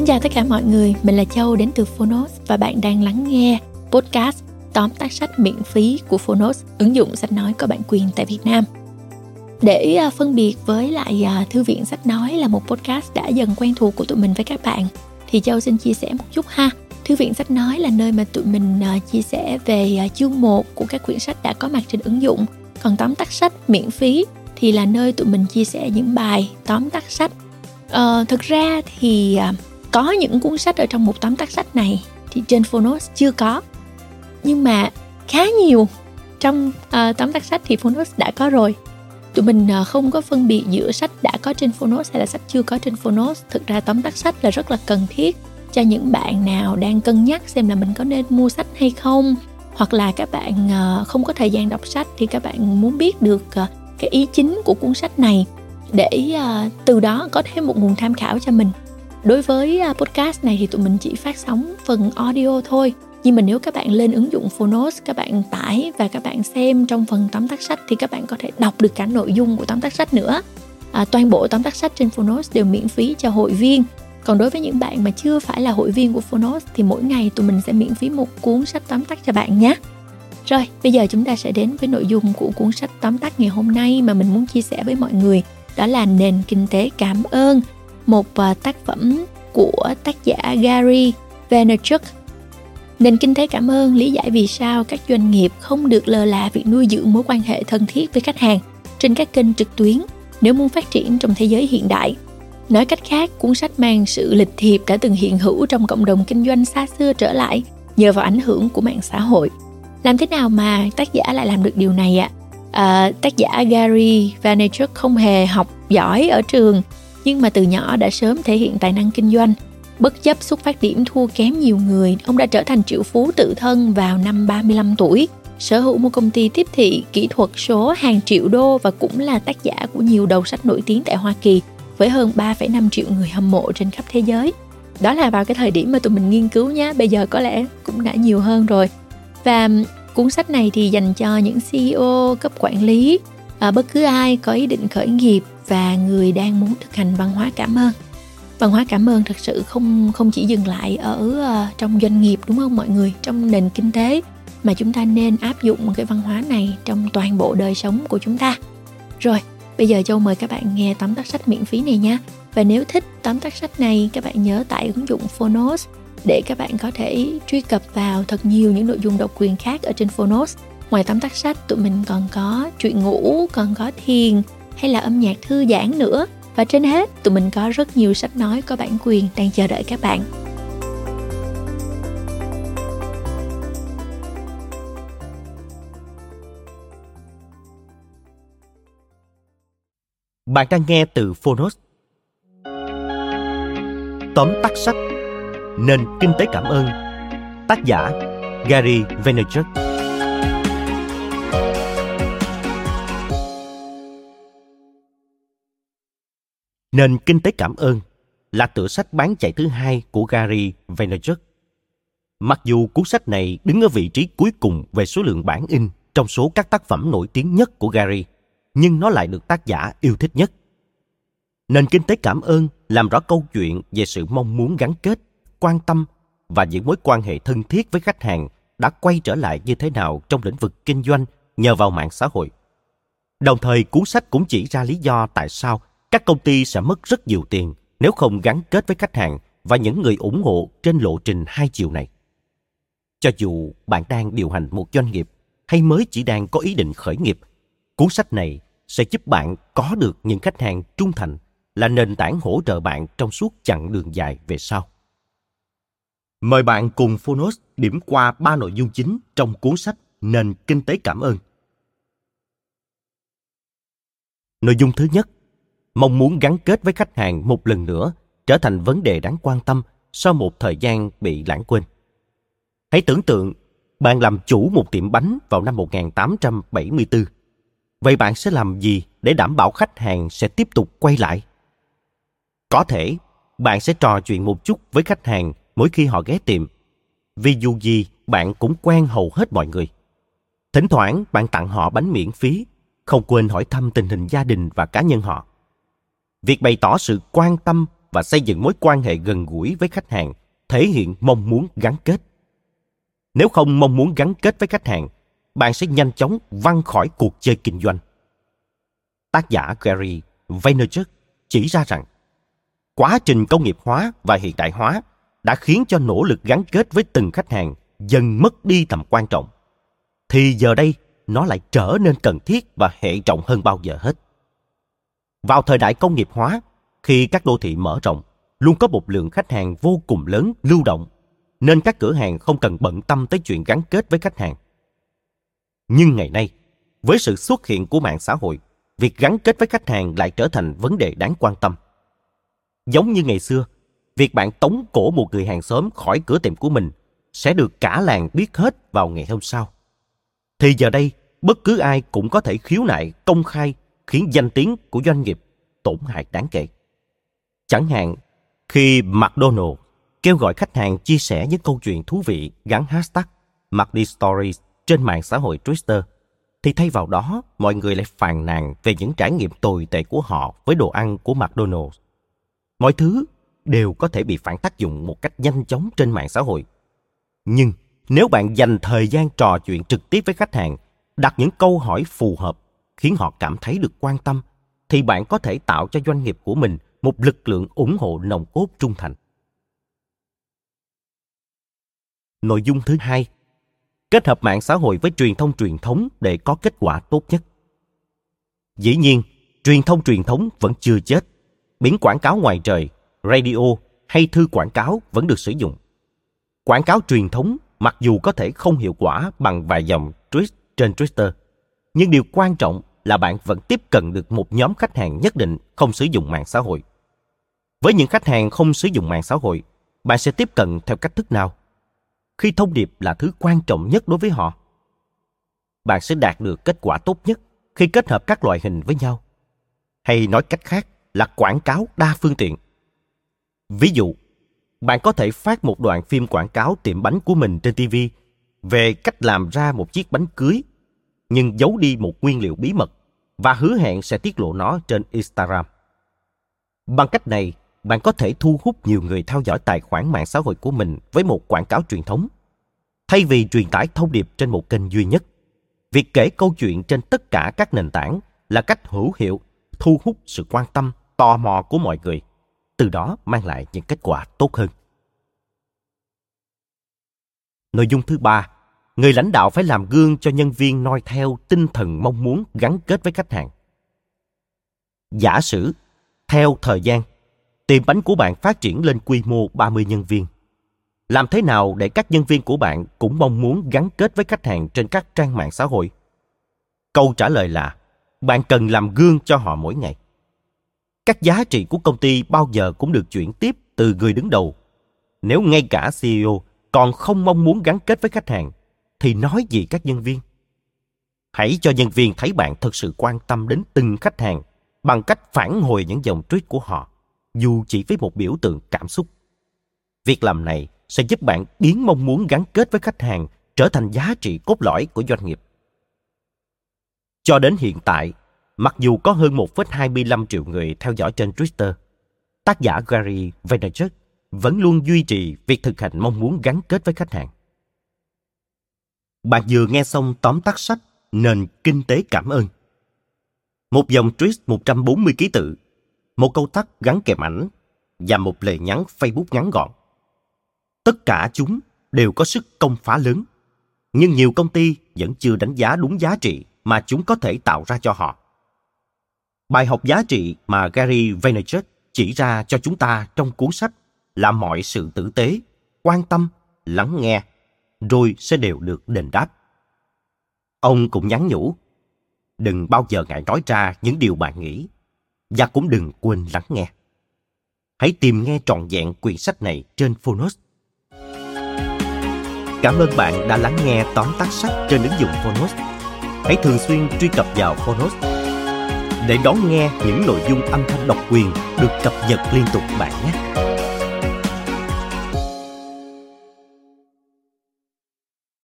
Xin chào tất cả mọi người, mình là Châu đến từ Phonos và bạn đang lắng nghe podcast tóm tắt sách miễn phí của Phonos, ứng dụng sách nói có bản quyền tại Việt Nam. Để à, phân biệt với lại à, Thư viện Sách Nói là một podcast đã dần quen thuộc của tụi mình với các bạn, thì Châu xin chia sẻ một chút ha. Thư viện Sách Nói là nơi mà tụi mình à, chia sẻ về chương 1 của các quyển sách đã có mặt trên ứng dụng, còn tóm tắt sách miễn phí thì là nơi tụi mình chia sẻ những bài tóm tắt sách. Ờ, thực ra thì có những cuốn sách ở trong một tóm tắt sách này thì trên Phonos chưa có. Nhưng mà khá nhiều trong uh, tóm tắt sách thì Phonos đã có rồi. Tụi mình uh, không có phân biệt giữa sách đã có trên Phonos hay là sách chưa có trên Phonos. Thực ra tóm tắt sách là rất là cần thiết cho những bạn nào đang cân nhắc xem là mình có nên mua sách hay không hoặc là các bạn uh, không có thời gian đọc sách thì các bạn muốn biết được uh, cái ý chính của cuốn sách này để uh, từ đó có thêm một nguồn tham khảo cho mình đối với à, podcast này thì tụi mình chỉ phát sóng phần audio thôi. Nhưng mà nếu các bạn lên ứng dụng Phonos các bạn tải và các bạn xem trong phần tóm tắt sách thì các bạn có thể đọc được cả nội dung của tóm tắt sách nữa. À, toàn bộ tóm tắt sách trên Phonos đều miễn phí cho hội viên. Còn đối với những bạn mà chưa phải là hội viên của Phonos thì mỗi ngày tụi mình sẽ miễn phí một cuốn sách tóm tắt cho bạn nhé. Rồi bây giờ chúng ta sẽ đến với nội dung của cuốn sách tóm tắt ngày hôm nay mà mình muốn chia sẻ với mọi người. Đó là nền kinh tế cảm ơn một à, tác phẩm của tác giả Gary Vaynerchuk Nền kinh tế cảm ơn lý giải vì sao các doanh nghiệp không được lơ là việc nuôi dưỡng mối quan hệ thân thiết với khách hàng trên các kênh trực tuyến nếu muốn phát triển trong thế giới hiện đại. Nói cách khác, cuốn sách mang sự lịch thiệp đã từng hiện hữu trong cộng đồng kinh doanh xa xưa trở lại nhờ vào ảnh hưởng của mạng xã hội. Làm thế nào mà tác giả lại làm được điều này ạ? À, tác giả Gary Vaynerchuk không hề học giỏi ở trường nhưng mà từ nhỏ đã sớm thể hiện tài năng kinh doanh. Bất chấp xuất phát điểm thua kém nhiều người, ông đã trở thành triệu phú tự thân vào năm 35 tuổi, sở hữu một công ty tiếp thị kỹ thuật số hàng triệu đô và cũng là tác giả của nhiều đầu sách nổi tiếng tại Hoa Kỳ với hơn 3,5 triệu người hâm mộ trên khắp thế giới. Đó là vào cái thời điểm mà tụi mình nghiên cứu nhé, bây giờ có lẽ cũng đã nhiều hơn rồi. Và cuốn sách này thì dành cho những CEO, cấp quản lý, à, bất cứ ai có ý định khởi nghiệp và người đang muốn thực hành văn hóa cảm ơn. Văn hóa cảm ơn thật sự không không chỉ dừng lại ở uh, trong doanh nghiệp đúng không mọi người? Trong nền kinh tế mà chúng ta nên áp dụng cái văn hóa này trong toàn bộ đời sống của chúng ta. Rồi bây giờ châu mời các bạn nghe tóm tắt sách miễn phí này nha. Và nếu thích tóm tắt sách này các bạn nhớ tải ứng dụng Phonos để các bạn có thể truy cập vào thật nhiều những nội dung độc quyền khác ở trên Phonos ngoài tóm tắt sách, tụi mình còn có chuyện ngủ, còn có thiền, hay là âm nhạc thư giãn nữa. Và trên hết, tụi mình có rất nhiều sách nói có bản quyền đang chờ đợi các bạn. Bạn đang nghe từ Phonos. Tóm tắt sách, Nền kinh tế cảm ơn, Tác giả Gary Vaynerchuk. Nền kinh tế cảm ơn là tựa sách bán chạy thứ hai của Gary Vaynerchuk. Mặc dù cuốn sách này đứng ở vị trí cuối cùng về số lượng bản in trong số các tác phẩm nổi tiếng nhất của Gary, nhưng nó lại được tác giả yêu thích nhất. Nền kinh tế cảm ơn làm rõ câu chuyện về sự mong muốn gắn kết, quan tâm và những mối quan hệ thân thiết với khách hàng đã quay trở lại như thế nào trong lĩnh vực kinh doanh nhờ vào mạng xã hội. Đồng thời cuốn sách cũng chỉ ra lý do tại sao các công ty sẽ mất rất nhiều tiền nếu không gắn kết với khách hàng và những người ủng hộ trên lộ trình hai chiều này. Cho dù bạn đang điều hành một doanh nghiệp hay mới chỉ đang có ý định khởi nghiệp, cuốn sách này sẽ giúp bạn có được những khách hàng trung thành là nền tảng hỗ trợ bạn trong suốt chặng đường dài về sau. Mời bạn cùng Phonos điểm qua ba nội dung chính trong cuốn sách Nền Kinh tế Cảm ơn. Nội dung thứ nhất, mong muốn gắn kết với khách hàng một lần nữa trở thành vấn đề đáng quan tâm sau một thời gian bị lãng quên. Hãy tưởng tượng bạn làm chủ một tiệm bánh vào năm 1874. Vậy bạn sẽ làm gì để đảm bảo khách hàng sẽ tiếp tục quay lại? Có thể bạn sẽ trò chuyện một chút với khách hàng mỗi khi họ ghé tiệm. Vì dù gì, bạn cũng quen hầu hết mọi người. Thỉnh thoảng bạn tặng họ bánh miễn phí, không quên hỏi thăm tình hình gia đình và cá nhân họ. Việc bày tỏ sự quan tâm và xây dựng mối quan hệ gần gũi với khách hàng thể hiện mong muốn gắn kết. Nếu không mong muốn gắn kết với khách hàng, bạn sẽ nhanh chóng văng khỏi cuộc chơi kinh doanh. Tác giả Gary Vaynerchuk chỉ ra rằng quá trình công nghiệp hóa và hiện đại hóa đã khiến cho nỗ lực gắn kết với từng khách hàng dần mất đi tầm quan trọng. Thì giờ đây nó lại trở nên cần thiết và hệ trọng hơn bao giờ hết. Vào thời đại công nghiệp hóa, khi các đô thị mở rộng, luôn có một lượng khách hàng vô cùng lớn lưu động, nên các cửa hàng không cần bận tâm tới chuyện gắn kết với khách hàng. Nhưng ngày nay, với sự xuất hiện của mạng xã hội, việc gắn kết với khách hàng lại trở thành vấn đề đáng quan tâm. Giống như ngày xưa, việc bạn tống cổ một người hàng xóm khỏi cửa tiệm của mình sẽ được cả làng biết hết vào ngày hôm sau. Thì giờ đây, bất cứ ai cũng có thể khiếu nại công khai khiến danh tiếng của doanh nghiệp tổn hại đáng kể. Chẳng hạn, khi McDonald kêu gọi khách hàng chia sẻ những câu chuyện thú vị gắn hashtag McD Stories trên mạng xã hội Twitter, thì thay vào đó mọi người lại phàn nàn về những trải nghiệm tồi tệ của họ với đồ ăn của McDonald's. Mọi thứ đều có thể bị phản tác dụng một cách nhanh chóng trên mạng xã hội. Nhưng nếu bạn dành thời gian trò chuyện trực tiếp với khách hàng, đặt những câu hỏi phù hợp khiến họ cảm thấy được quan tâm, thì bạn có thể tạo cho doanh nghiệp của mình một lực lượng ủng hộ nồng cốt trung thành. Nội dung thứ hai, kết hợp mạng xã hội với truyền thông truyền thống để có kết quả tốt nhất. Dĩ nhiên, truyền thông truyền thống vẫn chưa chết. Biển quảng cáo ngoài trời, radio hay thư quảng cáo vẫn được sử dụng. Quảng cáo truyền thống mặc dù có thể không hiệu quả bằng vài dòng tweet trên Twitter, nhưng điều quan trọng là bạn vẫn tiếp cận được một nhóm khách hàng nhất định không sử dụng mạng xã hội. Với những khách hàng không sử dụng mạng xã hội, bạn sẽ tiếp cận theo cách thức nào? Khi thông điệp là thứ quan trọng nhất đối với họ, bạn sẽ đạt được kết quả tốt nhất khi kết hợp các loại hình với nhau. Hay nói cách khác là quảng cáo đa phương tiện. Ví dụ, bạn có thể phát một đoạn phim quảng cáo tiệm bánh của mình trên TV về cách làm ra một chiếc bánh cưới, nhưng giấu đi một nguyên liệu bí mật và hứa hẹn sẽ tiết lộ nó trên Instagram. Bằng cách này, bạn có thể thu hút nhiều người theo dõi tài khoản mạng xã hội của mình với một quảng cáo truyền thống. Thay vì truyền tải thông điệp trên một kênh duy nhất, việc kể câu chuyện trên tất cả các nền tảng là cách hữu hiệu thu hút sự quan tâm, tò mò của mọi người, từ đó mang lại những kết quả tốt hơn. Nội dung thứ ba, người lãnh đạo phải làm gương cho nhân viên noi theo tinh thần mong muốn gắn kết với khách hàng. Giả sử, theo thời gian, tiệm bánh của bạn phát triển lên quy mô 30 nhân viên. Làm thế nào để các nhân viên của bạn cũng mong muốn gắn kết với khách hàng trên các trang mạng xã hội? Câu trả lời là bạn cần làm gương cho họ mỗi ngày. Các giá trị của công ty bao giờ cũng được chuyển tiếp từ người đứng đầu. Nếu ngay cả CEO còn không mong muốn gắn kết với khách hàng, thì nói gì các nhân viên? Hãy cho nhân viên thấy bạn thực sự quan tâm đến từng khách hàng bằng cách phản hồi những dòng tweet của họ dù chỉ với một biểu tượng cảm xúc. Việc làm này sẽ giúp bạn biến mong muốn gắn kết với khách hàng trở thành giá trị cốt lõi của doanh nghiệp. Cho đến hiện tại, mặc dù có hơn 1,25 triệu người theo dõi trên Twitter, tác giả Gary Vaynerchuk vẫn luôn duy trì việc thực hành mong muốn gắn kết với khách hàng. Bạn vừa nghe xong tóm tắt sách Nền Kinh tế Cảm ơn. Một dòng tweet 140 ký tự một câu tắt gắn kèm ảnh và một lời nhắn Facebook ngắn gọn. Tất cả chúng đều có sức công phá lớn, nhưng nhiều công ty vẫn chưa đánh giá đúng giá trị mà chúng có thể tạo ra cho họ. Bài học giá trị mà Gary Vaynerchuk chỉ ra cho chúng ta trong cuốn sách là mọi sự tử tế, quan tâm, lắng nghe, rồi sẽ đều được đền đáp. Ông cũng nhắn nhủ, đừng bao giờ ngại nói ra những điều bạn nghĩ và cũng đừng quên lắng nghe. Hãy tìm nghe trọn vẹn quyển sách này trên Phonos. Cảm ơn bạn đã lắng nghe tóm tắt sách trên ứng dụng Phonos. Hãy thường xuyên truy cập vào Phonos để đón nghe những nội dung âm thanh độc quyền được cập nhật liên tục bạn nhé.